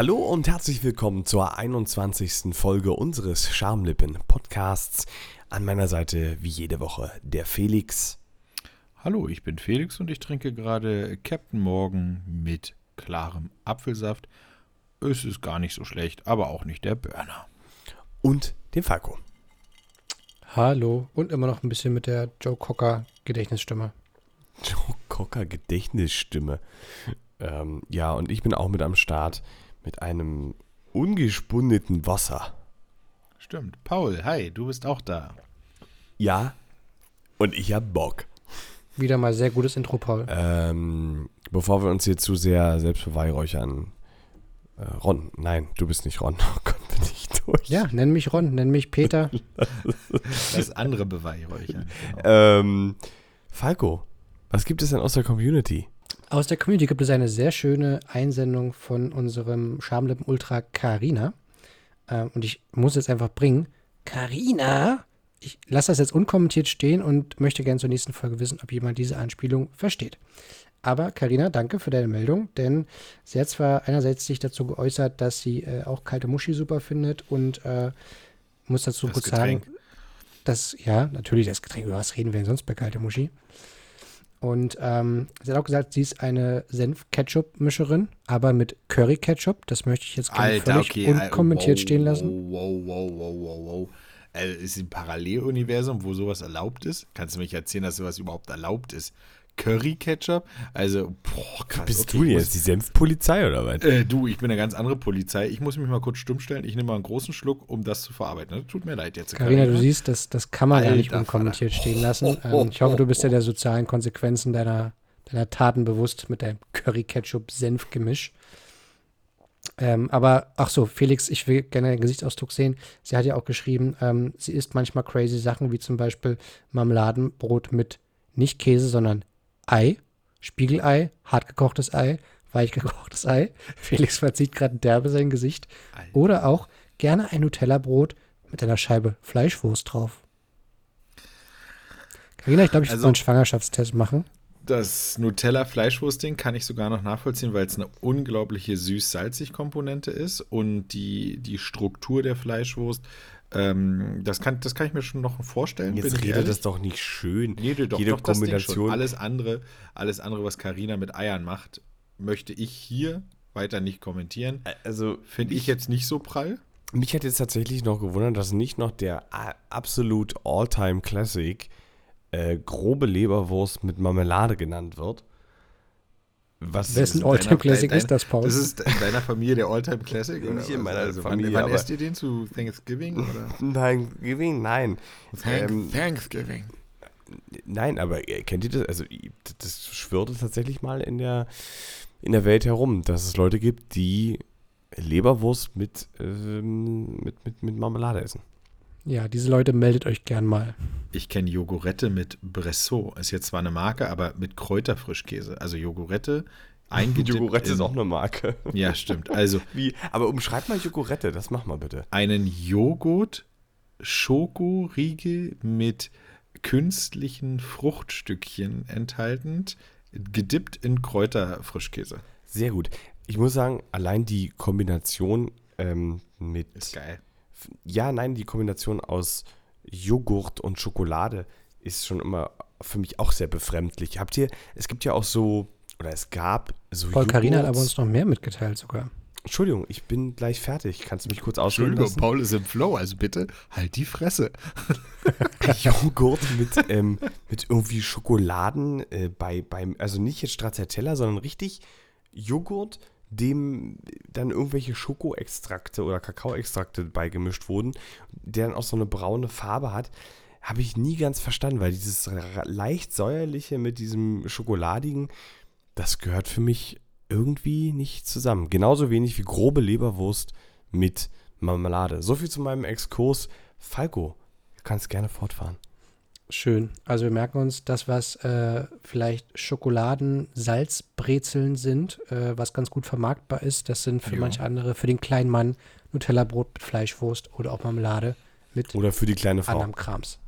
Hallo und herzlich willkommen zur 21. Folge unseres Schamlippen-Podcasts. An meiner Seite wie jede Woche der Felix. Hallo, ich bin Felix und ich trinke gerade Captain Morgan mit klarem Apfelsaft. Es ist gar nicht so schlecht, aber auch nicht der Burner. Und dem Falco. Hallo und immer noch ein bisschen mit der Joe Cocker Gedächtnisstimme. Joe Cocker Gedächtnisstimme. Ähm, ja, und ich bin auch mit am Start mit einem ungespundeten Wasser. Stimmt. Paul, hi, du bist auch da. Ja, und ich hab Bock. Wieder mal sehr gutes Intro, Paul. Ähm, bevor wir uns hier zu sehr selbst beweihräuchern. Äh, Ron, nein, du bist nicht Ron. Oh Gott, bin ich durch. Ja, nenn mich Ron, nenn mich Peter. Das andere Beweihräuchern. Genau. Ähm, Falco, was gibt es denn aus der Community? Aus der Community gibt es eine sehr schöne Einsendung von unserem Schamlippen Ultra Karina. Ähm, und ich muss jetzt einfach bringen. Karina! Ich lasse das jetzt unkommentiert stehen und möchte gerne zur nächsten Folge wissen, ob jemand diese Anspielung versteht. Aber Karina, danke für deine Meldung, denn sie hat zwar einerseits sich dazu geäußert, dass sie äh, auch kalte Muschi super findet und äh, muss dazu Das kurz Getränk. sagen, dass, ja, natürlich das Getränk, über was reden wir denn sonst bei kalte Muschi? Und ähm, sie hat auch gesagt, sie ist eine Senf-Ketchup-Mischerin, aber mit Curry-Ketchup. Das möchte ich jetzt gerne völlig unkommentiert wow, stehen lassen. Wow, wow, wow, wow, wow. Äh, ist ein Paralleluniversum, wo sowas erlaubt ist? Kannst du mich erzählen, dass sowas überhaupt erlaubt ist? Curry-Ketchup? Also, boah, krass. Bist okay, du denn muss- jetzt die Senfpolizei oder was? Äh, du, ich bin eine ganz andere Polizei. Ich muss mich mal kurz stumm stellen. Ich nehme mal einen großen Schluck, um das zu verarbeiten. Das tut mir leid jetzt. Carina, du siehst, das, das kann man ja nicht unkommentiert stehen lassen. Oh, Ähm, ich hoffe, du bist dir der sozialen Konsequenzen deiner, deiner Taten bewusst mit deinem Curry-Ketchup-Senf-Gemisch. Ähm, aber, ach so, Felix, ich will gerne den Gesichtsausdruck sehen. Sie hat ja auch geschrieben, ähm, sie isst manchmal crazy Sachen, wie zum Beispiel Marmeladenbrot mit nicht Käse, sondern Ei, Spiegelei, hartgekochtes Ei, weichgekochtes Ei. Felix verzieht gerade derbe sein Gesicht. Alter. Oder auch gerne ein Nutella-Brot mit einer Scheibe Fleischwurst drauf. Carina, ich glaube, ich Also- muss einen Schwangerschaftstest machen. Das Nutella-Fleischwurst-Ding kann ich sogar noch nachvollziehen, weil es eine unglaubliche süß-salzig-Komponente ist und die, die Struktur der Fleischwurst, ähm, das, kann, das kann ich mir schon noch vorstellen. Jetzt redet das doch nicht schön. Jede, doch, Jede doch, Kombination. Alles andere, alles andere, was Karina mit Eiern macht, möchte ich hier weiter nicht kommentieren. Also, Finde ich jetzt nicht so prall. Mich hat jetzt tatsächlich noch gewundert, dass nicht noch der absolut all-time Classic äh, grobe Leberwurst mit Marmelade genannt wird. Was Wessen Alltime Classic dein- ist das, Paul? Das ist in deiner Familie der Alltime Classic? oder Nicht in meiner also Familie, Wann, wann esst ihr den zu Thanksgiving? Oder? Nein, Gewinn, nein. Ähm, Thanksgiving. Nein, aber äh, kennt ihr das? Also, das schwirrte tatsächlich mal in der, in der Welt herum, dass es Leute gibt, die Leberwurst mit, ähm, mit, mit, mit Marmelade essen. Ja, diese Leute meldet euch gern mal. Ich kenne Jogurette mit Bressot. Ist jetzt zwar eine Marke, aber mit Kräuterfrischkäse. Also Jogurette eingedippt Jogurette ist auch eine Marke. Ja, stimmt. Also Wie? Aber umschreib mal Jogurette, das mach mal bitte. einen Joghurt Schokoriegel mit künstlichen Fruchtstückchen enthaltend, gedippt in Kräuterfrischkäse. Sehr gut. Ich muss sagen, allein die Kombination ähm, mit. Ist geil. Ja, nein, die Kombination aus Joghurt und Schokolade ist schon immer für mich auch sehr befremdlich. Habt ihr, es gibt ja auch so, oder es gab so Paul Carina hat aber uns noch mehr mitgeteilt sogar. Entschuldigung, ich bin gleich fertig. Kannst du mich kurz ausreden Entschuldigung, lassen? Paul ist im Flow, also bitte halt die Fresse. Joghurt mit, ähm, mit irgendwie Schokoladen äh, bei, beim, also nicht jetzt Stracciatella, sondern richtig Joghurt, dem dann irgendwelche Schokoextrakte oder Kakaoextrakte beigemischt wurden, der dann auch so eine braune Farbe hat, habe ich nie ganz verstanden, weil dieses leicht säuerliche mit diesem Schokoladigen, das gehört für mich irgendwie nicht zusammen. Genauso wenig wie grobe Leberwurst mit Marmelade. So viel zu meinem Exkurs. Falco, du kannst gerne fortfahren. Schön. Also wir merken uns, das, was äh, vielleicht Schokoladen-Salzbrezeln sind, äh, was ganz gut vermarktbar ist, das sind für Ja. manche andere, für den kleinen Mann, Nutella-Brot mit Fleischwurst oder auch Marmelade mit Oder für die kleine Frau. anderem Krams.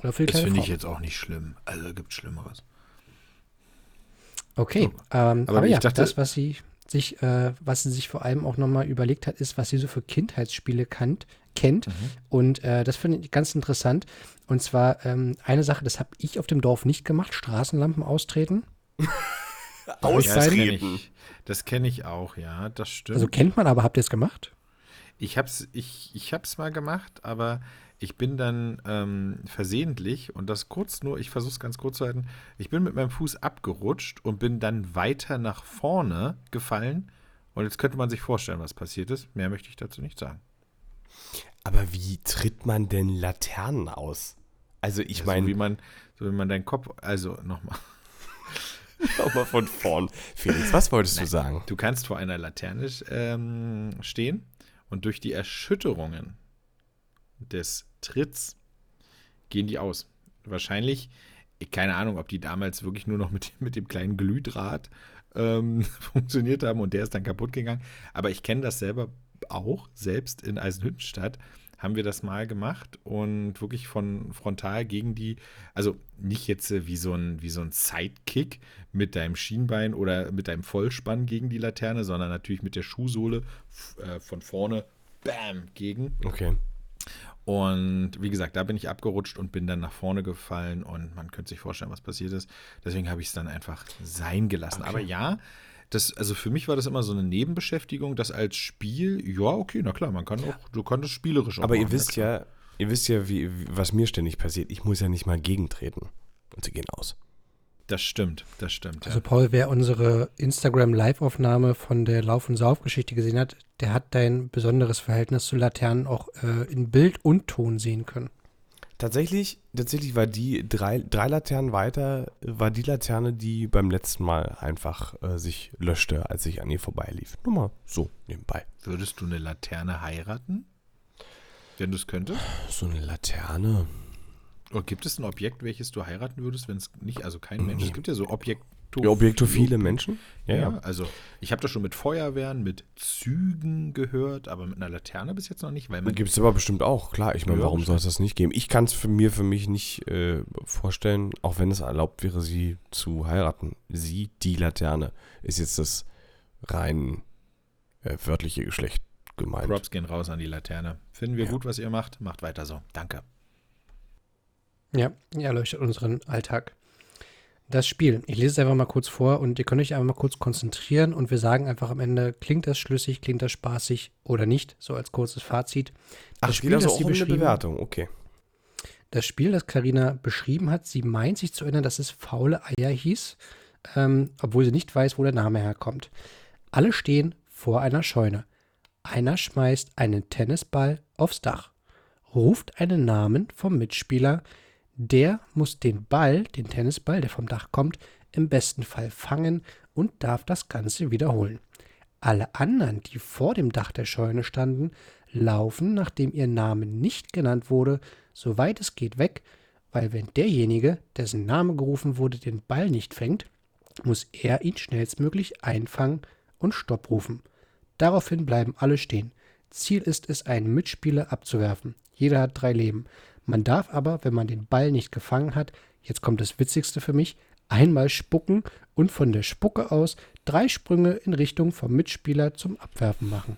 Oder für die Das finde ich jetzt auch nicht schlimm. Also gibt Schlimmeres. Okay, So. ähm, Aber aber, ich ja, dachte- das, was sie sich, äh, was sie sich vor allem auch nochmal überlegt hat, ist, was sie so für Kindheitsspiele kannt, kennt. Und äh, das finde ich ganz interessant. Und zwar ähm, eine Sache, das habe ich auf dem Dorf nicht gemacht, Straßenlampen austreten. Ja, das kenne ich, das kenn ich auch, ja, das stimmt. Also kennt man, aber habt ihr es gemacht? Ich hab's, ich, ich hab's mal gemacht, aber ich bin dann ähm, versehentlich und das kurz nur, ich versuche es ganz kurz zu halten, ich bin mit meinem Fuß abgerutscht und bin dann weiter nach vorne gefallen. Und jetzt könnte man sich vorstellen, was passiert ist. Mehr möchte ich dazu nicht sagen. Aber wie tritt man denn Laternen aus? Also ich Ja, so wie meine, man, so wie man deinen Kopf, also nochmal. nochmal von vorn. Felix, was wolltest du sagen? Du kannst vor einer Laterne ähm, stehen und durch die Erschütterungen des Tritts gehen die aus. Wahrscheinlich, ich- keine Ahnung, ob die damals wirklich nur noch mit, mit dem kleinen Glühdraht ähm, funktioniert haben und der ist dann kaputt gegangen. Aber ich kenne das selber auch, selbst in Eisenhüttenstadt haben wir das mal gemacht und wirklich von frontal gegen die, also nicht jetzt äh, wie so ein, wie so ein Sidekick mit deinem Schienbein oder mit deinem Vollspann gegen die Laterne, sondern natürlich mit der Schuhsohle äh, von vorne, bam, gegen. Okay. Und wie gesagt, da bin ich abgerutscht und bin dann nach vorne gefallen und man könnte sich vorstellen, was passiert ist. Deswegen habe ich es dann einfach sein gelassen. Aber ja, das, also für mich war das immer so eine Nebenbeschäftigung, das als Spiel, ja, okay, na klar, man kann auch, du kannst spielerisch auch Aber ihr machen, wisst klar. ja, ihr wisst ja, wie, wie, was mir ständig passiert. Ich muss ja nicht mal gegentreten. Und sie gehen aus. Das stimmt, das stimmt. Also ja. Paul, wer unsere Instagram-Live-Aufnahme von der Lauf- und Saufgeschichte gesehen hat, der hat dein besonderes Verhältnis zu Laternen auch äh, in Bild und Ton sehen können. Tatsächlich, tatsächlich war die drei, drei Laternen weiter, war die Laterne, die beim letzten Mal einfach äh, sich löschte, als ich an ihr vorbeilief. Nur mal so nebenbei. Würdest du eine Laterne heiraten? Wenn du es könntest? So eine Laterne. Oder gibt es ein Objekt, welches du heiraten würdest, wenn es nicht, also kein Mensch? Nee. Es gibt ja so Objekto Ja, Objektophile Menschen? Ja, also ich habe das schon mit Feuerwehren, mit Zügen gehört, aber mit einer Laterne bis jetzt noch nicht, weil Gibt es aber bestimmt auch, klar. Ich meine, Ja, warum soll es das nicht geben? Ich kann es für mir für mich nicht äh, vorstellen, auch wenn es erlaubt wäre, sie zu heiraten. Sie, die Laterne, ist jetzt das rein äh, wörtliche Geschlecht gemeint. Props gehen raus an die Laterne. Finden wir Ja. gut, was ihr macht. Macht weiter so. Danke. Ja, ihr erleuchtet unseren Alltag. Das Spiel, ich lese es einfach mal kurz vor und ihr könnt euch einfach mal kurz konzentrieren und wir sagen einfach am Ende, klingt das schlüssig, klingt das spaßig oder nicht, so als kurzes Fazit. Ach, Das geht also das auch sie um eine Bewertung, okay. Das Spiel, das Karina beschrieben hat, sie meint sich zu erinnern, dass es faule Eier hieß, ähm, obwohl sie nicht weiß, wo der Name herkommt. Alle stehen vor einer Scheune. Einer schmeißt einen Tennisball aufs Dach, ruft einen Namen vom Mitspieler, der muss den Ball, den Tennisball, der vom Dach kommt, im besten Fall fangen und darf das Ganze wiederholen. Alle anderen, die vor dem Dach der Scheune standen, laufen, nachdem ihr Name nicht genannt wurde, so weit es geht weg, weil wenn derjenige, dessen Name gerufen wurde, den Ball nicht fängt, muss er ihn schnellstmöglich einfangen und Stopp rufen. Daraufhin bleiben alle stehen. Ziel ist es, einen Mitspieler abzuwerfen. Jeder hat drei Leben. Man darf aber, wenn man den Ball nicht gefangen hat, jetzt kommt das Witzigste für mich, einmal spucken und von der Spucke aus drei Sprünge in Richtung vom Mitspieler zum Abwerfen machen.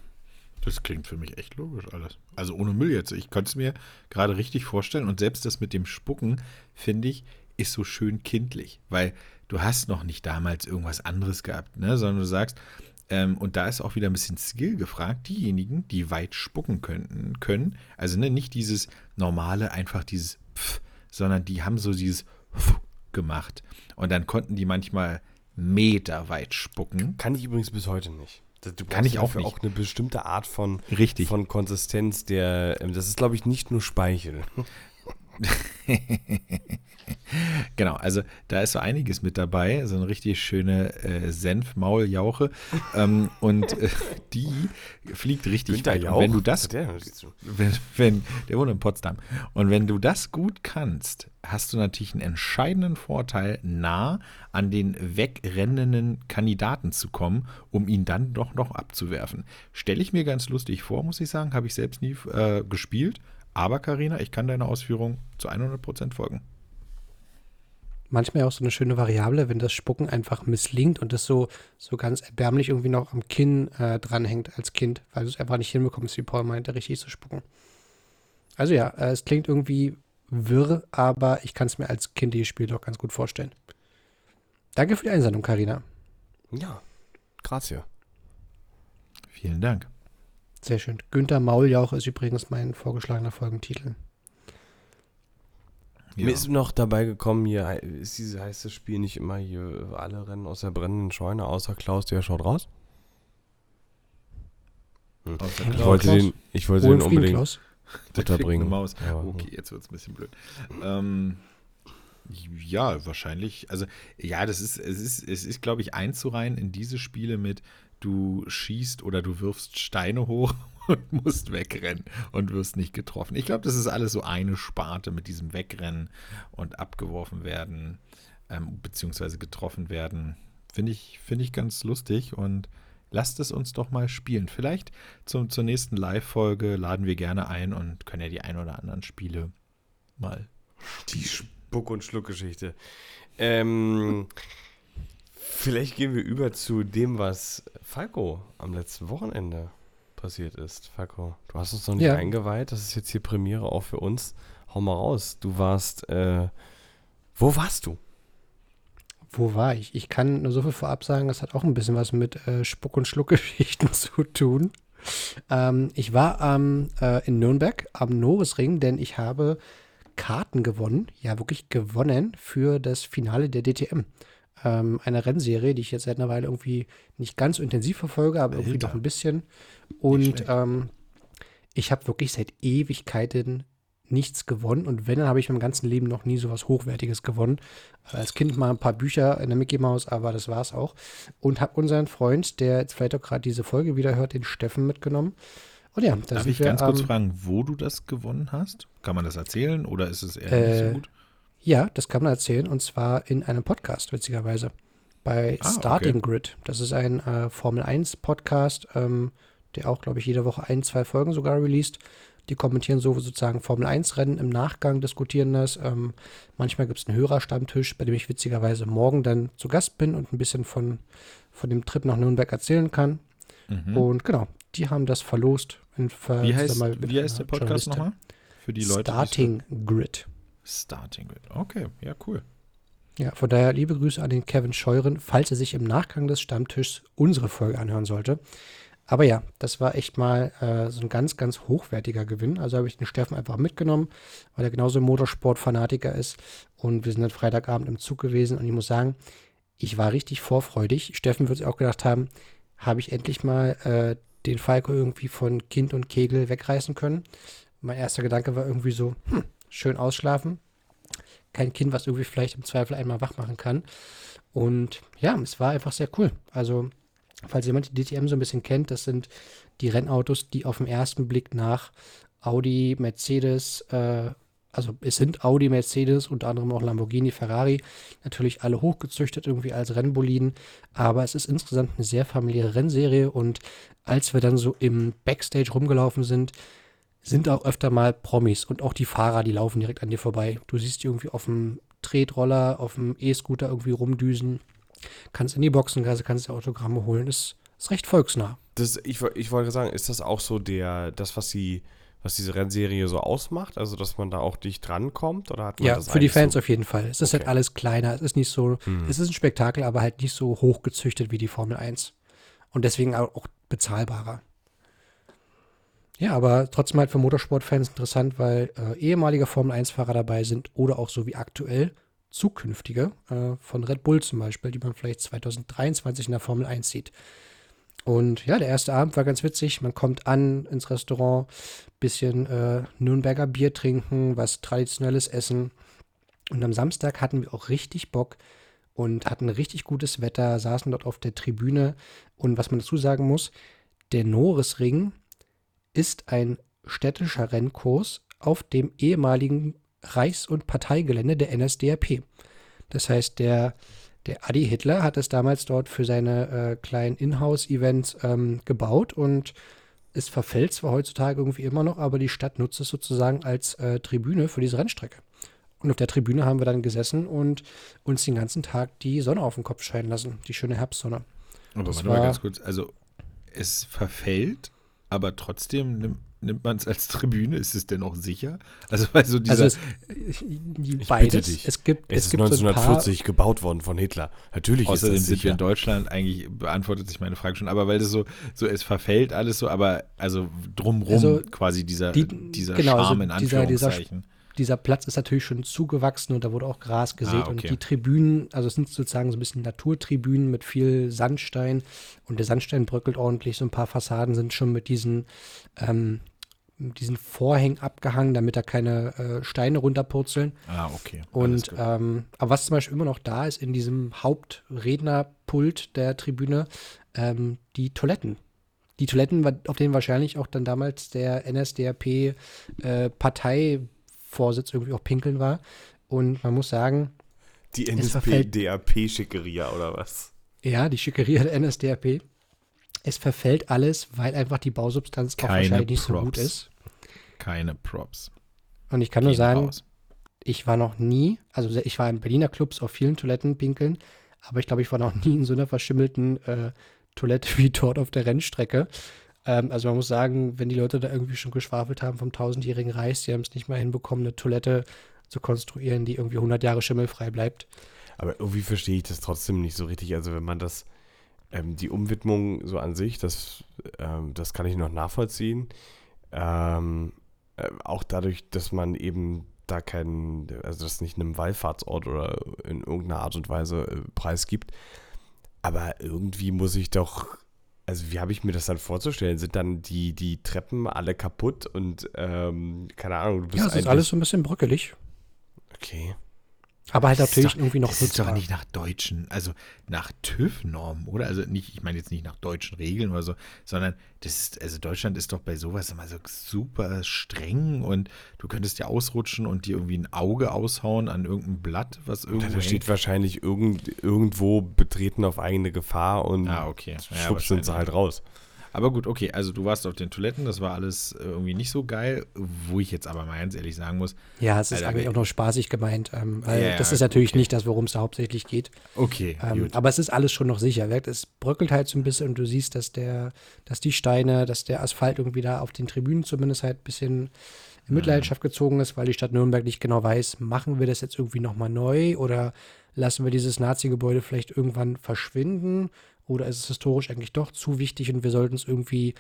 Das klingt für mich echt logisch alles. Also ohne Müll jetzt. Ich konnte es mir gerade richtig vorstellen und selbst das mit dem Spucken, finde ich, ist so schön kindlich, weil du hast noch nicht damals irgendwas anderes gehabt, ne? sondern du sagst, ähm, und da ist auch wieder ein bisschen Skill gefragt, diejenigen, die weit spucken könnten, können, also ne, nicht dieses normale, einfach dieses Pf, sondern die haben so dieses Pf gemacht und dann konnten die manchmal Meter weit spucken. Kann ich übrigens bis heute nicht. Du Kann ich auch nicht. auch eine bestimmte Art von, Richtig. von Konsistenz der, ähm, das ist glaube ich nicht nur Speichel. Genau, also da ist so einiges mit dabei, so eine richtig schöne äh, Senf-Mauljauche ähm, und äh, die fliegt richtig weit. Und wenn du das, der wenn, wenn, der wohnt in Potsdam, und wenn du das gut kannst, hast du natürlich einen entscheidenden Vorteil, nah an den wegrennenden Kandidaten zu kommen, um ihn dann doch noch abzuwerfen. Stelle ich mir ganz lustig vor, muss ich sagen, habe ich selbst nie äh, gespielt, aber Karina, ich kann deiner Ausführung zu 100% folgen. manchmal auch so eine schöne Variable, wenn das Spucken einfach misslingt und das so, so ganz erbärmlich irgendwie noch am Kinn äh, dranhängt als Kind, weil du es einfach nicht hinbekommst, wie Paul meinte, richtig zu spucken. Also ja, äh, es klingt irgendwie wirr, aber ich kann es mir als Kind dieses Spiel doch ganz gut vorstellen. Danke für die Einsendung, Karina. Ja, grazie. Vielen Dank. Sehr schön. Günther Mauljauch ist übrigens mein vorgeschlagener Folgentitel. Ja. Mir ist noch dabei gekommen, hier ist dieses, heißt das Spiel nicht immer hier, alle rennen aus der brennenden Scheune, außer Klaus, der schaut raus. Hm. Ich wollte den, ich wollte den unbedingt Klaus. unterbringen. Maus. Ja, okay, jetzt wird es ein bisschen blöd. Ähm, ja, wahrscheinlich. Also, ja, das ist, es ist, es ist, glaube ich, einzureihen in diese Spiele mit, du schießt oder du wirfst Steine hoch und musst wegrennen und wirst nicht getroffen. Ich glaube, das ist alles so eine Sparte mit diesem Wegrennen und abgeworfen werden, ähm, beziehungsweise getroffen werden. Finde ich, find ich ganz lustig und lasst es uns doch mal spielen. Vielleicht zum, zur nächsten Live-Folge laden wir gerne ein und können ja die ein oder anderen Spiele mal. Die Spuck- und Schluckgeschichte. Ähm. Vielleicht gehen wir über zu dem, was Falco am letzten Wochenende passiert ist. Falco, du hast uns noch nicht ja. eingeweiht. Das ist jetzt hier Premiere auch für uns. Hau mal raus. Du warst, äh, wo warst du? Wo war ich? Ich kann nur so viel vorab sagen, das hat auch ein bisschen was mit äh, Spuck- und Schluckgeschichten zu tun. Ähm, ich war ähm, äh, in Nürnberg am Norisring, denn ich habe Karten gewonnen, ja wirklich gewonnen für das Finale der DTM ähm, einer Rennserie, die ich jetzt seit einer Weile irgendwie nicht ganz so intensiv verfolge, aber irgendwie doch ein bisschen. Und ähm, ich habe wirklich seit Ewigkeiten nichts gewonnen. Und wenn, dann habe ich im ganzen Leben noch nie so was Hochwertiges gewonnen. Als Kind mal ein paar Bücher in der Mickey Mouse, aber das war es auch. Und habe unseren Freund, der jetzt vielleicht auch gerade diese Folge wieder hört, den Steffen mitgenommen. Und ja, da Darf ich wir, ganz kurz ähm, fragen, wo du das gewonnen hast? Kann man das erzählen oder ist es eher äh, nicht so gut? Ja, das kann man erzählen und zwar in einem Podcast, witzigerweise. Bei ah, Starting okay. Grid. Das ist ein äh, Formel 1 Podcast, ähm, der auch, glaube ich, jede Woche ein, zwei Folgen sogar released. Die kommentieren so sozusagen Formel 1 Rennen im Nachgang, diskutieren das. Ähm, manchmal gibt es einen Hörerstammtisch, bei dem ich witzigerweise morgen dann zu Gast bin und ein bisschen von, von dem Trip nach Nürnberg erzählen kann. Mhm. Und genau, die haben das verlost. wie heißt, wie heißt der Podcast nochmal? Für die Leute. Starting Grid. Starting Grid. Okay, ja, cool. Ja, von daher liebe Grüße an den Kevin Scheuren, falls er sich im Nachgang des Stammtischs unsere Folge anhören sollte. Aber ja, das war echt mal äh, so ein ganz, ganz hochwertiger Gewinn. Also habe ich den Steffen einfach mitgenommen, weil er genauso Motorsport-Fanatiker ist. Und wir sind dann Freitagabend im Zug gewesen und ich muss sagen, ich war richtig vorfreudig. Steffen wird sich auch gedacht haben, habe ich endlich mal äh, den Falco irgendwie von Kind und Kegel wegreißen können. Mein erster Gedanke war irgendwie so, hm, schön ausschlafen. Kein Kind, was irgendwie vielleicht im Zweifel einmal wach machen kann. Und ja, es war einfach sehr cool. Also, falls jemand die DTM so ein bisschen kennt, das sind die Rennautos, die auf den ersten Blick nach Audi, Mercedes, äh, also es sind Audi, Mercedes, unter anderem auch Lamborghini, Ferrari, natürlich alle hochgezüchtet irgendwie als Rennboliden, aber es ist insgesamt eine sehr familiäre Rennserie und als wir dann so im Backstage rumgelaufen sind, sind auch öfter mal Promis und auch die Fahrer, die laufen direkt an dir vorbei. Du siehst die irgendwie auf dem Tretroller, auf dem E-Scooter irgendwie rumdüsen, kannst in die Boxengasse, kannst dir Autogramme holen. Ist, ist recht volksnah. Das, ich, ich wollte sagen, ist das auch so der, das, was sie was diese Rennserie so ausmacht? Also, dass man da auch dicht drankommt? Oder hat man ja, für die Fans so? auf jeden Fall. Es ist halt alles kleiner. Es ist nicht so, hm. es ist ein Spektakel, aber halt nicht so hochgezüchtet wie die Formel 1. Und deswegen auch bezahlbarer. Ja, aber trotzdem halt für Motorsportfans interessant, weil äh, ehemalige Formel-1-Fahrer dabei sind oder auch so wie aktuell zukünftige äh, von Red Bull zum Beispiel, die man vielleicht 2023 in der Formel 1 sieht. Und ja, der erste Abend war ganz witzig. Man kommt an ins Restaurant, bisschen äh, Nürnberger Bier trinken, was traditionelles essen. Und am Samstag hatten wir auch richtig Bock und hatten richtig gutes Wetter, saßen dort auf der Tribüne. Und was man dazu sagen muss, der Norisring ist ein städtischer Rennkurs auf dem ehemaligen Reichs- und Parteigelände der NSDAP. Das heißt, der, der Adi Hitler hat es damals dort für seine äh, kleinen Inhouse-Events ähm, gebaut und es verfällt zwar heutzutage irgendwie immer noch, aber die Stadt nutzt es sozusagen als äh, Tribüne für diese Rennstrecke. Und auf der Tribüne haben wir dann gesessen und uns den ganzen Tag die Sonne auf den Kopf scheinen lassen, die schöne Herbstsonne. Aber Das warte mal war- ganz kurz. Also, es verfällt, aber trotzdem nimmt, nimmt man es als Tribüne. Ist es denn auch sicher? Also, weil so dieser. Also es, die bitte beides. dich. Es gibt, Es, es, ist gibt so ein paar, 1940 gebaut worden von Hitler. Natürlich Außerdem ist das sind wir sicher. in Deutschland, eigentlich beantwortet sich meine Frage schon, aber weil das so, so es verfällt alles so, aber also drumrum Also quasi dieser, die- dieser genau, also Charme in dieser- dieser Anführungszeichen. Dieser Platz ist natürlich schon zugewachsen und da wurde auch Gras gesät. Ah, okay. Und die Tribünen, also es sind sozusagen so ein bisschen Naturtribünen mit viel Sandstein und der Sandstein bröckelt ordentlich. So ein paar Fassaden sind schon mit diesen, ähm, diesen Vorhängen abgehangen, damit da keine äh, Steine runterpurzeln. ah, okay. Und ähm, aber was zum Beispiel immer noch da ist in diesem Hauptrednerpult der Tribüne, ähm, die Toiletten. Die Toiletten, auf denen wahrscheinlich auch dann damals der NSDAP Parteivorsitz irgendwie auch pinkeln war. Und man muss sagen, Die NSP-DAP-Schickeria oder was? ja, die Schickeria der NSDAP, es verfällt alles, weil einfach die Bausubstanz auch Keine wahrscheinlich nicht so gut Props. ist. Keine Props. Und ich kann nur Gehen sagen, raus. ich war noch nie, also ich war in Berliner Clubs auf vielen Toiletten pinkeln, aber ich glaube, ich war noch nie in so einer verschimmelten äh, Toilette wie dort auf der Rennstrecke. Ähm, also man muss sagen, wenn die Leute da irgendwie schon geschwafelt haben vom tausendjährigen Reich, sie haben es nicht mal hinbekommen, eine Toilette zu konstruieren, die irgendwie 100 Jahre schimmelfrei bleibt. Aber irgendwie verstehe ich das trotzdem nicht so richtig. Also wenn man das, ähm, die Umwidmung so an sich, das, ähm, das kann ich noch nachvollziehen. Ähm, äh, auch dadurch, dass man eben da keinen, also das nicht einem Wallfahrtsort oder in irgendeiner Art und Weise äh, preisgibt. Aber irgendwie muss ich doch, also wie habe ich mir das dann vorzustellen? Sind dann die, die Treppen alle kaputt und ähm, keine Ahnung, du bist Ja, es ist alles so ein bisschen bröckelig, Okay. Aber halt Das natürlich doch- irgendwie noch Das ist doch nutzbar. nicht nach deutschen, also nach TÜV-Normen, oder? Also nicht, ich meine jetzt nicht nach deutschen Regeln oder so, sondern das ist, also Deutschland ist doch bei sowas immer so super streng und du könntest ja ausrutschen und dir irgendwie ein Auge aushauen an irgendein Blatt, was Da, irgendwo da steht wahrscheinlich irgend, irgendwo betreten auf eigene Gefahr und Ah, okay. Ja, schubst uns halt raus. Aber gut, okay, also du warst auf den Toiletten, das war alles äh, irgendwie nicht so geil, wo ich jetzt aber mal ganz ehrlich sagen muss, Ja, es ist Alter, eigentlich auch noch spaßig gemeint, ähm, weil Ja, das ist natürlich okay. nicht das, worum es da hauptsächlich geht. okay, Ähm, aber es ist alles schon noch sicher. Es bröckelt halt so ein bisschen und du siehst, dass der, dass die Steine, dass der Asphalt irgendwie da auf den Tribünen zumindest halt ein bisschen in Mitleidenschaft gezogen ist, weil die Stadt Nürnberg nicht genau weiß, machen wir das jetzt irgendwie nochmal neu oder lassen wir dieses Nazi-Gebäude vielleicht irgendwann verschwinden oder ist es historisch eigentlich doch zu wichtig und wir sollten es irgendwie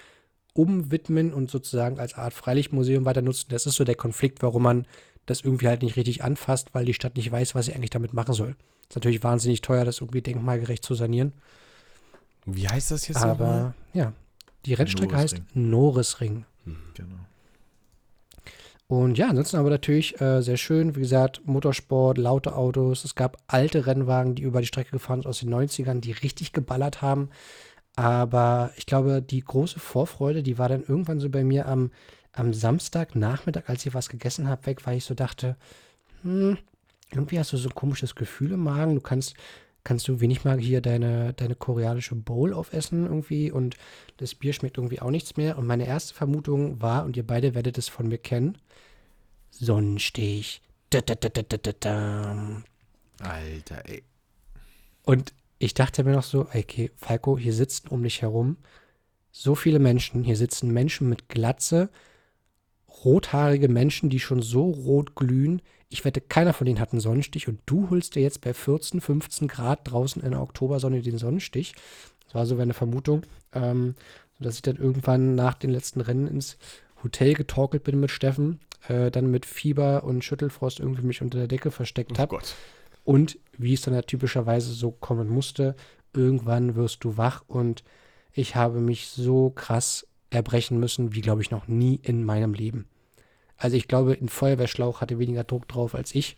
umwidmen und sozusagen als Art Freilichtmuseum weiter nutzen. Das ist so der Konflikt, warum man das irgendwie halt nicht richtig anfasst, weil die Stadt nicht weiß, was sie eigentlich damit machen soll. Ist natürlich wahnsinnig teuer, das irgendwie denkmalgerecht zu sanieren. Wie heißt das jetzt nochmal? Aber ja, die Rennstrecke heißt Norisring. Norisring. genau. Und ja, ansonsten aber natürlich äh, sehr schön. Wie gesagt, Motorsport, laute Autos. Es gab alte Rennwagen, die über die Strecke gefahren sind aus den 90ern, die richtig geballert haben. Aber ich glaube, die große Vorfreude, die war dann irgendwann so bei mir am, am Samstagnachmittag, als ich was gegessen habe, weg, weil ich so dachte, hm, irgendwie hast du so ein komisches Gefühl im Magen. Du kannst, kannst du nicht mal hier deine, deine koreanische Bowl aufessen irgendwie und das Bier schmeckt irgendwie auch nichts mehr. Und meine erste Vermutung war, und ihr beide werdet es von mir kennen, Sonnenstich. Da, da, da, da, da, da. Alter, ey. Und ich dachte mir noch so, okay, Falco, hier sitzen um dich herum so viele Menschen. Hier sitzen Menschen mit Glatze, rothaarige Menschen, die schon so rot glühen. Ich wette, keiner von denen hat einen Sonnenstich und du holst dir jetzt bei 14, 15 Grad draußen in der Oktobersonne den Sonnenstich. Das war so meine Vermutung, ähm, sodass ich dann irgendwann nach den letzten Rennen ins Hotel getorkelt bin mit Steffen, äh, dann mit Fieber und Schüttelfrost irgendwie mich unter der Decke versteckt Oh habe. Gott. Und wie es dann ja typischerweise so kommen musste, irgendwann wirst du wach und ich habe mich so krass erbrechen müssen, wie glaube ich noch nie in meinem Leben. Also ich glaube, ein Feuerwehrschlauch hatte weniger Druck drauf als ich.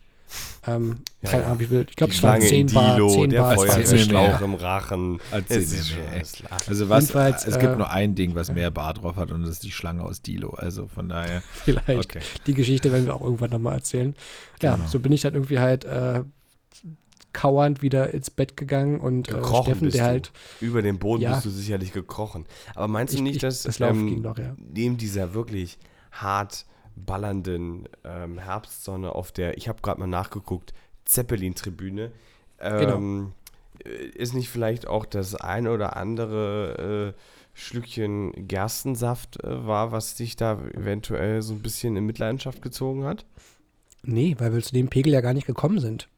Ähm, Ja, keine. Ahnung, wie viel. Ich glaube, Die es waren Schlange 10 in Bar, Dilo, 10 der Bar, Feuerwehrschlauch. Im Rachen. Erzähl Es ist. Also was, es gibt äh, nur ein Ding, was mehr Bar drauf hat und das ist die Schlange aus Dilo. Also von daher, Vielleicht. okay. Die Geschichte werden wir auch irgendwann nochmal erzählen. Ja, Genau. so bin ich dann irgendwie halt äh, kauernd wieder ins Bett gegangen und äh, Gekrochen Steffen, bist der du. halt, Über den Boden Ja. bist du sicherlich gekrochen. Aber meinst du Ich- nicht, ich- dass das ähm, noch, ja. neben dieser wirklich hart ballernden ähm, Herbstsonne auf der, ich habe gerade mal nachgeguckt, Zeppelin-Tribüne. Ähm, äh, Ist nicht vielleicht auch das eine oder andere äh, Schlückchen Gerstensaft äh, war, was dich da eventuell so ein bisschen in Mitleidenschaft gezogen hat? Nee, weil wir zu dem Pegel ja gar nicht gekommen sind.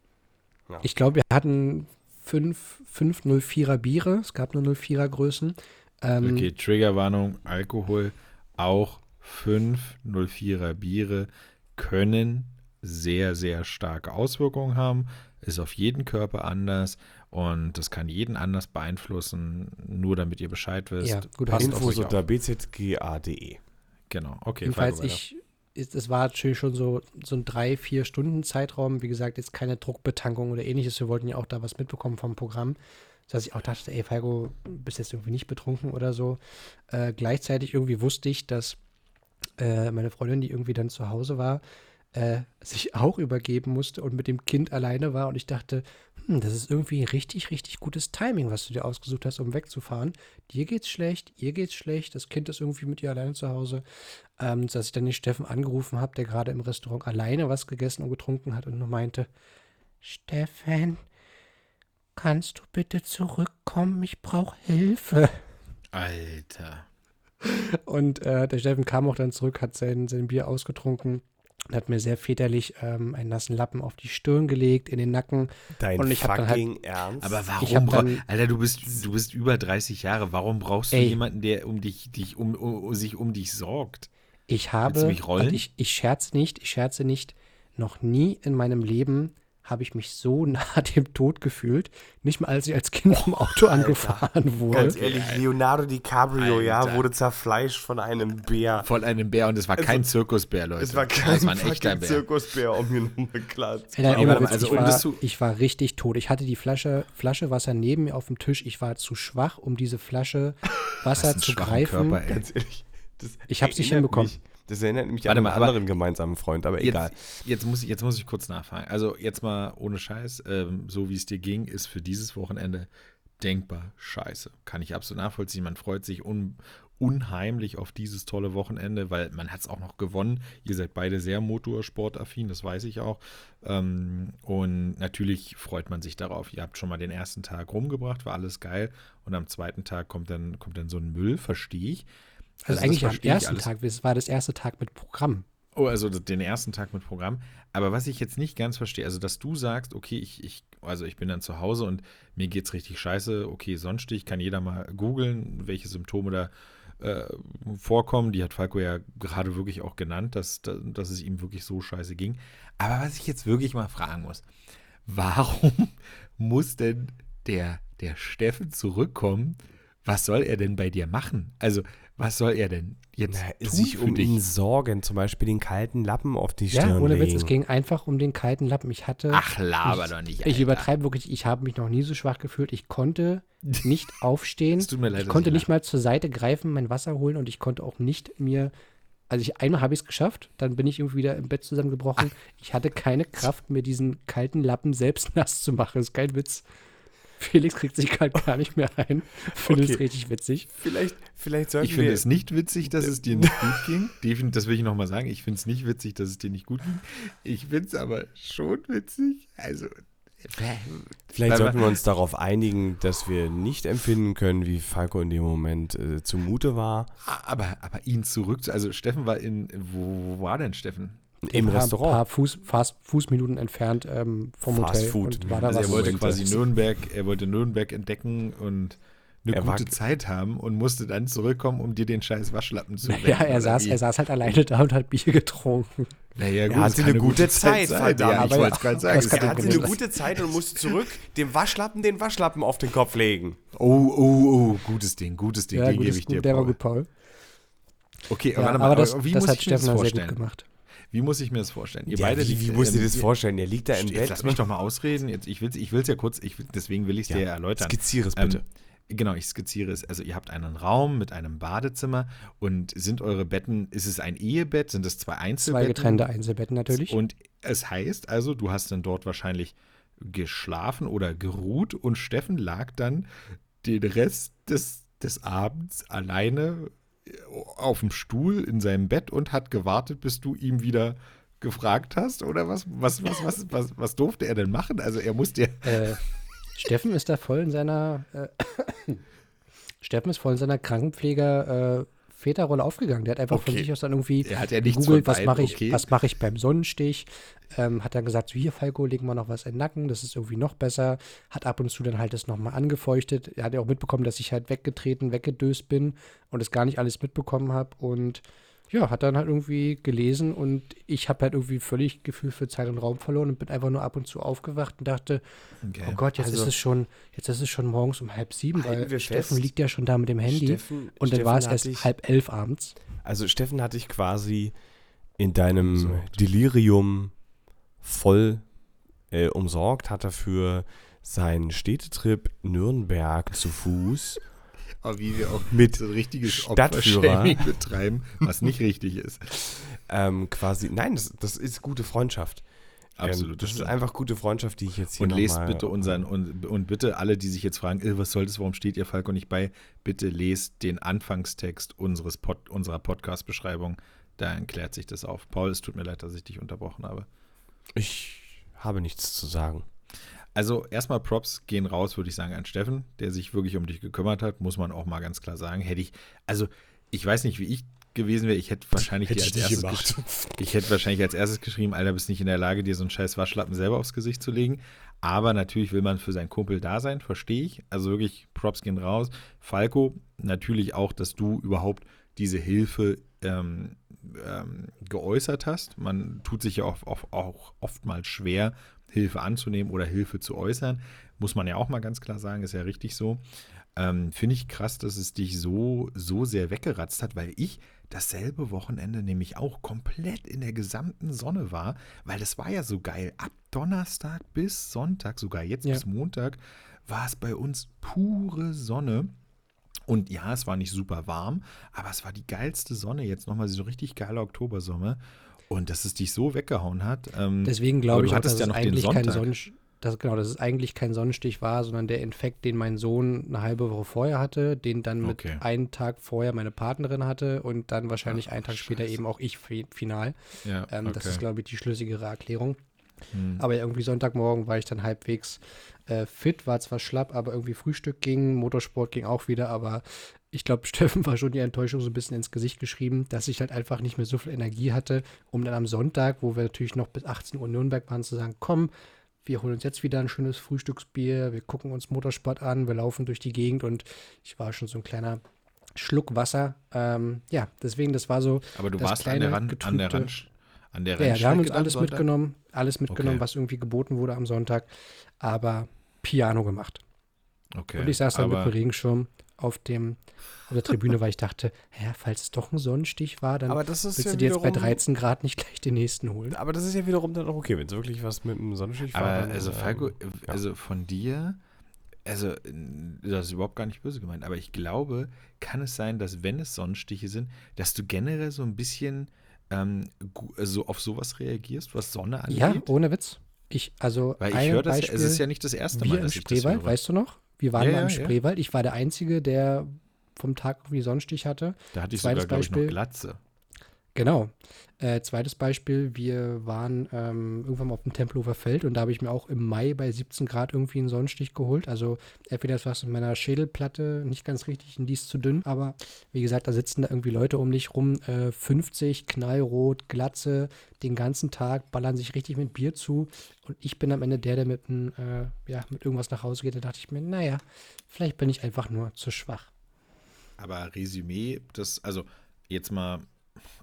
Ja. Ich glaube, wir hatten fünf, fünf 04er Biere. Es gab nur 04er Größen. Ähm, Okay, Triggerwarnung, Alkohol, auch 5 04er Biere können sehr, sehr starke Auswirkungen haben. Ist auf jeden Körper anders und das kann jeden anders beeinflussen. Nur damit ihr Bescheid wisst. Ja, gut, passt auf Infos euch unter auf. bzga.de. Genau, okay. Jedenfalls, ich, ist, es war natürlich schon so, so ein drei, vier Stunden Zeitraum. Wie gesagt, jetzt keine Druckbetankung oder ähnliches. Wir wollten ja auch da was mitbekommen vom Programm. Dass ich auch dachte, ey, Falco, bist jetzt irgendwie nicht betrunken oder so. Äh, gleichzeitig irgendwie wusste ich, dass äh, meine Freundin, die irgendwie dann zu Hause war, äh, sich auch übergeben musste und mit dem Kind alleine war. Und ich dachte, hm, das ist irgendwie richtig, richtig gutes Timing, was du dir ausgesucht hast, um wegzufahren. Dir geht's schlecht, ihr geht's schlecht, das Kind ist irgendwie mit ihr alleine zu Hause. Ähm, dass ich dann den Steffen angerufen habe, der gerade im Restaurant alleine was gegessen und getrunken hat und nur meinte, Steffen, kannst du bitte zurückkommen? Ich brauche Hilfe. Alter. Und äh, der Steffen kam auch dann zurück, hat sein, sein Bier ausgetrunken und hat mir sehr väterlich ähm, einen nassen Lappen auf die Stirn gelegt, in den Nacken. Dein Und ich hab dann halt- fucking Ernst? Aber warum? dann- Alter, du bist, du bist über 30 Jahre. Warum brauchst du Ey. jemanden, der um dich, dich um, um, sich um dich sorgt? Ich habe, mich rollen? und ich, ich scherze nicht, ich scherze nicht, noch nie in meinem Leben habe ich mich so nah dem Tod gefühlt. Nicht mal, als ich als Kind vom Auto angefahren wurde. Ganz ehrlich, Leonardo DiCaprio, ja, Alter. wurde zerfleischt von einem Bär. Von einem Bär und es war kein Zirkusbär, Leute. Es war kein es war ein echter Bär. Zirkusbär, um mir nochmal klar zu warte mal, Witz, also ich, war, ich war richtig tot. Ich hatte die Flasche, Flasche Wasser neben mir auf dem Tisch. Ich war zu schwach, um diese Flasche Wasser zu greifen. Körper, ey. Ganz ehrlich. Das Ich hab's nicht erinnert hinbekommen. Mich, das erinnert mich Warte an mal, einen aber- anderen gemeinsamen Freund, aber egal. Jetzt, jetzt, muss ich, jetzt muss ich kurz nachfragen. Also jetzt mal ohne Scheiß, ähm, so wie es dir ging, ist für dieses Wochenende denkbar scheiße. Kann ich absolut nachvollziehen. Man freut sich un, unheimlich auf dieses tolle Wochenende, weil man hat es auch noch gewonnen. Ihr seid beide sehr motorsportaffin, das weiß ich auch. Ähm, und natürlich freut man sich darauf. Ihr habt schon mal den ersten Tag rumgebracht, war alles geil. Und am zweiten Tag kommt dann, kommt dann so ein Müll, verstehe ich. Also, das eigentlich am ersten. Tag. Es war das erste Tag mit Programm. Oh, also den ersten Tag mit Programm. Aber was ich jetzt nicht ganz verstehe, also dass du sagst, okay, ich, ich also ich bin dann zu Hause und mir geht's richtig scheiße, okay, Sonnenstich, kann jeder mal googeln, welche Symptome da äh, vorkommen. Die hat Falco ja gerade wirklich auch genannt, dass, dass es ihm wirklich so scheiße ging. Aber was ich jetzt wirklich mal fragen muss, warum muss denn der, der Steffen zurückkommen? Was soll er denn bei dir machen? Also, was soll er denn jetzt Na, tun sich für um dich? ihn sorgen, zum Beispiel den kalten Lappen auf die Ja, Stirn ohne legen. Witz, es ging einfach um den kalten Lappen. Ich hatte. Ach, laber ich, doch nicht. Ich Alter. übertreibe wirklich, ich habe mich noch nie so schwach gefühlt. Ich konnte nicht aufstehen. Es tut mir leid, ich konnte ich nicht mal zur Seite greifen, mein Wasser holen und ich konnte auch nicht mir. Also ich, einmal habe ich es geschafft, dann bin ich irgendwie wieder im Bett zusammengebrochen. Ich hatte keine Kraft, mir diesen kalten Lappen selbst nass zu machen. Das ist kein Witz. Felix kriegt sich gerade gar nicht mehr ein. Finde es Okay. richtig witzig. Vielleicht, vielleicht sollten Ich finde wir es nicht witzig, dass es dir nicht gut ging. Definitiv, das will ich nochmal sagen. Ich finde es nicht witzig, dass es dir nicht gut ging. Ich finde es aber schon witzig. Also, Vielleicht Weil- sollten wir uns darauf einigen, dass wir nicht empfinden können, wie Falco in dem Moment äh, zumute war. aber, aber ihn zurück, also Steffen war in, wo, wo war denn Steffen? Im Ein paar, Restaurant. paar Fuß, fast Fußminuten entfernt ähm, vom Fast Hotel. Food. Und war da Also was er wollte quasi Nürnberg, er wollte Nürnberg entdecken und eine Er war- gute Zeit haben und musste dann zurückkommen, um dir den scheiß Waschlappen zu Ja, er saß, er saß halt alleine da und hat Bier getrunken. Naja, gut, Er hatte eine gute Zeit, verdammt. Ja, ich wollte gerade sagen. Er hatte eine sein. gute Zeit und musste zurück dem Waschlappen den Waschlappen auf den Kopf legen. Oh, oh, oh, gutes Ding, gutes Ding, Ja, den gebe ich dir, der war Paul. gut, Paul. Okay, Ja, warte mal, aber das, wie das muss hat ich das Steffen sehr gut vorstellen? gemacht. Wie muss ich mir das vorstellen? Ihr Ja, beide wie, wie musst du dir ähm, das vorstellen? Der liegt da im Jetzt Bett. lass mich doch mal ausreden. Jetzt, ich will es ich will's ja kurz, ich, will- deswegen will ich es Ja, dir erläutern. Skizziere es bitte. Ähm, genau, ich skizziere es. Also ihr habt einen Raum mit einem Badezimmer und sind eure Betten, ist es ein Ehebett? Sind es zwei Einzelbetten? Zwei getrennte Einzelbetten natürlich. Und es heißt also, du hast dann dort wahrscheinlich geschlafen oder geruht und Steffen lag dann den Rest des, des Abends alleine auf dem Stuhl in seinem Bett und hat gewartet, bis du ihm wieder gefragt hast? Oder was, was, was, was, was, was durfte er denn machen? Also er musste ja. Äh, Steffen ist da voll in seiner äh, Steffen ist voll in seiner Krankenpfleger äh, Väterrolle aufgegangen. Der hat einfach von Okay. sich aus dann irgendwie Er hat ja gegoogelt, von was mache ich, okay. was mache ich beim Sonnenstich. Ähm, hat dann gesagt, so hier Falco, legen wir noch was in den Nacken, das ist irgendwie noch besser. Hat ab und zu dann halt das nochmal angefeuchtet. Er hat ja auch mitbekommen, dass ich halt weggetreten, weggedöst bin und das gar nicht alles mitbekommen habe. Und ja, hat dann halt irgendwie gelesen und ich habe halt irgendwie völlig Gefühl für Zeit und Raum verloren und bin einfach nur ab und zu aufgewacht und dachte, Okay. oh Gott, jetzt Also- ist es schon, jetzt ist es schon morgens um halb sieben, weil Steffen fest, liegt ja schon da mit dem Handy Steffen- und dann Steffen war es erst dich- halb elf abends. Also Steffen hat dich quasi in deinem Umsorgt. Delirium voll äh, umsorgt, hat dafür seinen Städtetrip Nürnberg zu Fuß Aber wie wir auch Mit so ein richtiges Stadtführer. Betreiben, was nicht richtig ist. ähm, quasi, nein, das, das ist gute Freundschaft. Absolut, Ähm, das ist einfach gute Freundschaft, die ich jetzt hier Und lest bitte unseren, und, und bitte alle, die sich jetzt fragen, äh, was soll das, warum steht ihr Falco nicht bei, bitte lest den Anfangstext unseres Pod, unserer Podcast-Beschreibung. Da erklärt sich das auf. Paul, es tut mir leid, dass ich dich unterbrochen habe. Ich habe nichts zu sagen. Also erstmal Props gehen raus, würde ich sagen, an Steffen, der sich wirklich um dich gekümmert hat, muss man auch mal ganz klar sagen. Hätte ich, also ich weiß nicht, wie ich gewesen wäre, ich hätte wahrscheinlich Hätte als erstes gemacht. Ich hätte wahrscheinlich als erstes geschrieben, Alter, bist nicht in der Lage, dir so einen scheiß Waschlappen selber aufs Gesicht zu legen. Aber natürlich will man für seinen Kumpel da sein, verstehe ich. Also wirklich, Props gehen raus. Falco, natürlich auch, dass du überhaupt diese Hilfe ähm, ähm, geäußert hast. Man tut sich ja auch, auch, auch oftmals schwer, Hilfe anzunehmen oder Hilfe zu äußern. Muss man ja auch mal ganz klar sagen, ist ja richtig so. Ähm, Finde ich krass, dass es dich so, so sehr weggeratzt hat, weil ich dasselbe Wochenende nämlich auch komplett in der gesamten Sonne war, weil das war ja so geil. Ab Donnerstag bis Sonntag, sogar jetzt Ja. bis Montag, war es bei uns pure Sonne. Und ja, es war nicht super warm, aber es war die geilste Sonne jetzt nochmal so richtig geile Oktobersonne. Und dass es dich so weggehauen hat. Ähm, Deswegen glaube ich auch, dass ja es eigentlich kein. Sonnenstich, das, genau, dass es eigentlich kein Sonnenstich war, sondern der Infekt, den mein Sohn eine halbe Woche vorher hatte, den dann mit Okay. einem Tag vorher meine Partnerin hatte und dann wahrscheinlich Ach, einen Tag später Scheiße. eben auch ich fi- final. ja, Ähm, Das okay. ist, glaube ich, die schlüssigere Erklärung. Hm. Aber irgendwie Sonntagmorgen war ich dann halbwegs äh, fit, war zwar schlapp, aber irgendwie Frühstück ging, Motorsport ging auch wieder, aber ich glaube, Steffen war schon die Enttäuschung so ein bisschen ins Gesicht geschrieben, dass ich halt einfach nicht mehr so viel Energie hatte, um dann am Sonntag, wo wir natürlich noch bis 18 Uhr in Nürnberg waren, zu sagen, komm, wir holen uns jetzt wieder ein schönes Frühstücksbier, wir gucken uns Motorsport an, wir laufen durch die Gegend und ich war schon so ein kleiner Schluck Wasser. Ähm, ja, deswegen, das war so, Aber du warst an der, kleine, Rand, an der, Rand, an der ja, ja, wir haben uns Rennstrecke alles Sonntag? mitgenommen, alles mitgenommen, Okay. was irgendwie geboten wurde am Sonntag, aber Piano gemacht. Okay. Und ich saß dann mit dem Regenschirm auf, dem, auf der Tribüne, weil ich dachte, hä, falls es doch ein Sonnenstich war, dann Aber das ist willst ja du dir jetzt bei wiederum- 13 Grad nicht gleich den nächsten holen. Aber das ist ja wiederum dann auch okay, wenn es wirklich was mit dem Sonnenstich war. aber dann, also ähm, Falco, ja. also von dir, also das ist überhaupt gar nicht böse gemeint, aber ich glaube, kann es sein, dass wenn es Sonnenstiche sind, dass du generell so ein bisschen ähm, gu- so auf sowas reagierst, was Sonne angeht? Ja, ohne Witz. Ich, also Weil ich höre das, Beispiel, es ist ja nicht das erste Mal, im dass ich das Spreewald, höre. weißt du noch? Wir waren Ja, mal im ja. Spreewald. Ich war der Einzige, der vom Tag irgendwie Sonnenstich hatte. Da hatte ich Zweites sogar, glaube ich, noch. Glatze. Genau. Äh, zweites Beispiel, wir waren ähm, irgendwann mal auf dem Tempelhofer Feld und da habe ich mir auch im Mai bei 17 Grad irgendwie einen Sonnenstich geholt. Also entweder ist was in meiner Schädelplatte nicht ganz richtig und die ist zu dünn, aber wie gesagt, da sitzen da irgendwie Leute um dich rum, äh, 50, knallrot, Glatze, den ganzen Tag, ballern sich richtig mit Bier zu und ich bin am Ende der, der mit, ein, äh, ja, mit irgendwas nach Hause geht. Da dachte ich mir, naja, vielleicht bin ich einfach nur zu schwach. Aber Resümee, das, also jetzt mal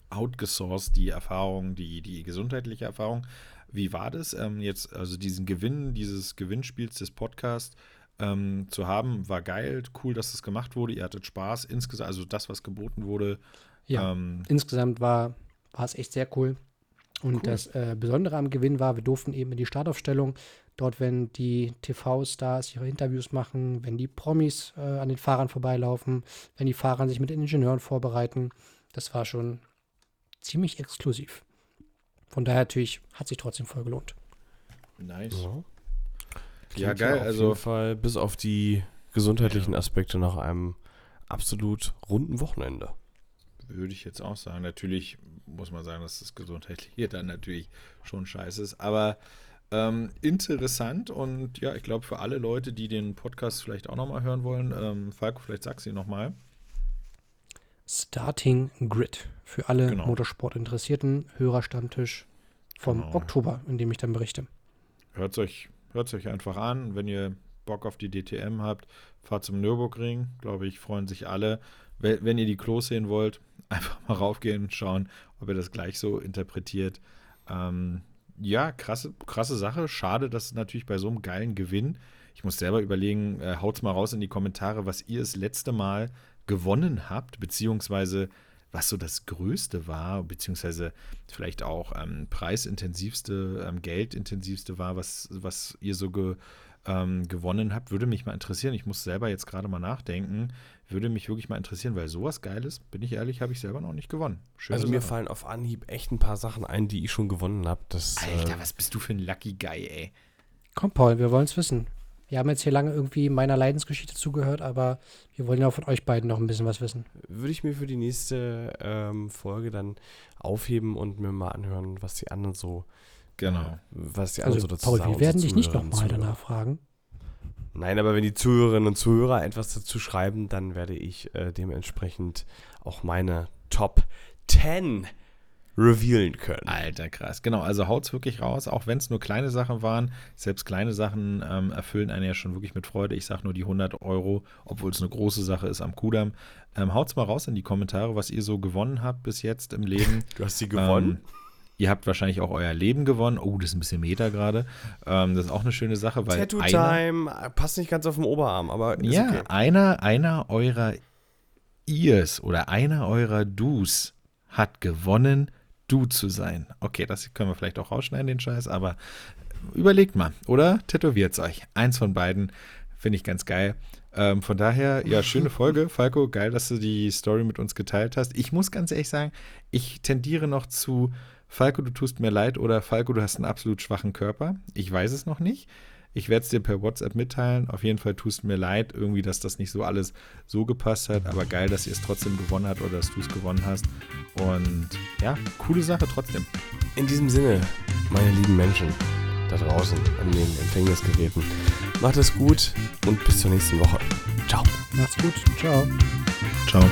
outgesourced die Erfahrung, die, die gesundheitliche Erfahrung. Wie war das ähm, jetzt, also diesen Gewinn, dieses Gewinnspiels des Podcasts ähm, zu haben, war geil, cool, dass das gemacht wurde, ihr hattet Spaß insgesamt, also das, was geboten wurde. Ja. Ähm, insgesamt war, war es echt sehr cool. Und Cool. das äh, Besondere am Gewinn war, wir durften eben in die Startaufstellung, dort, wenn die TV-Stars ihre Interviews machen, wenn die Promis äh, an den Fahrern vorbeilaufen, wenn die Fahrer sich mit den Ingenieuren vorbereiten. Das war schon ziemlich exklusiv. Von daher natürlich hat sich trotzdem voll gelohnt. nice. Ja, Ja, geil, auf also- jeden Fall bis auf die gesundheitlichen Aspekte nach einem absolut runden Wochenende. Würde ich jetzt auch sagen. Natürlich muss man sagen, dass das Gesundheitliche dann natürlich schon scheiße ist. Aber ähm, interessant und ja, ich glaube für alle Leute, die den Podcast vielleicht auch nochmal hören wollen, ähm, Falco, vielleicht sagst du ihn nochmal. Starting Grid für alle Genau. Motorsport-Interessierten, Hörerstammtisch vom Genau. Oktober, in dem ich dann berichte. Hört es euch, hört's euch einfach an. Wenn ihr Bock auf die DTM habt, fahrt zum Nürburgring. Glaube ich, freuen sich alle. Wenn, wenn ihr die Klos sehen wollt, einfach mal raufgehen und schauen, ob ihr das gleich so interpretiert. Ähm, ja, krasse, krasse Sache. Schade, dass es natürlich bei so einem geilen Gewinn, ich muss selber überlegen, äh, haut's mal raus in die Kommentare, was ihr das letzte Mal gewonnen habt, beziehungsweise was so das Größte war, beziehungsweise vielleicht auch ähm, preisintensivste, ähm, geldintensivste war, was, was ihr so ge, ähm, gewonnen habt, würde mich mal interessieren. Ich muss selber jetzt gerade mal nachdenken. Würde mich wirklich mal interessieren, weil sowas Geiles, bin ich ehrlich, habe ich selber noch nicht gewonnen. Schöne Also mir Sache. fallen auf Anhieb echt ein paar Sachen ein, die ich schon gewonnen habe. Das, Alter, äh, was bist du für ein Lucky Guy, ey? Komm, Paul, wir wollen es wissen. Wir haben jetzt hier lange irgendwie meiner Leidensgeschichte zugehört, aber wir wollen ja auch von euch beiden noch ein bisschen was wissen. würde ich mir für die nächste ähm, Folge dann aufheben und mir mal anhören, was die anderen so, Genau. was die Also, anderen so dazu Paul, sagen. wir werden dich nicht nochmal danach fragen. Nein, aber wenn die Zuhörerinnen und Zuhörer etwas dazu schreiben, dann werde ich äh, dementsprechend auch meine Top 10 revealen können. Alter, krass. Genau, also haut's wirklich raus, auch wenn es nur kleine Sachen waren. Selbst kleine Sachen ähm, erfüllen einen ja schon wirklich mit Freude. Ich sage nur die 100 Euro, obwohl es eine große Sache ist am Kudamm. Ähm, haut's mal raus in die Kommentare, was ihr so gewonnen habt bis jetzt im Leben. Du hast sie gewonnen. Ähm, ihr habt wahrscheinlich auch euer Leben gewonnen. Oh, das ist ein bisschen Meta gerade. Ähm, das ist auch eine schöne Sache, weil Tattoo einer, Time äh, passt nicht ganz auf den Oberarm, aber ist ja, okay. einer, einer eurer Irs oder einer eurer Dus hat gewonnen, du zu sein. Okay, das können wir vielleicht auch rausschneiden, den Scheiß, aber überlegt mal, oder? Tätowiert's euch. Eins von beiden finde ich ganz geil. Ähm, von daher, ja, schöne Folge. Falco, geil, dass du die Story mit uns geteilt hast. Ich muss ganz ehrlich sagen, ich tendiere noch zu Falco, du tust mir leid oder Falco, du hast einen absolut schwachen Körper. Ich weiß es noch nicht. Ich werde es dir per WhatsApp mitteilen. Auf jeden Fall tust mir leid, irgendwie, dass das nicht so alles so gepasst hat. Aber geil, dass ihr es trotzdem gewonnen habt oder dass du es gewonnen hast. Und ja, coole Sache trotzdem. In diesem Sinne, meine lieben Menschen da draußen an den Empfängnisgeräten, macht es gut und bis zur nächsten Woche. Ciao. Macht's gut. Ciao. Ciao.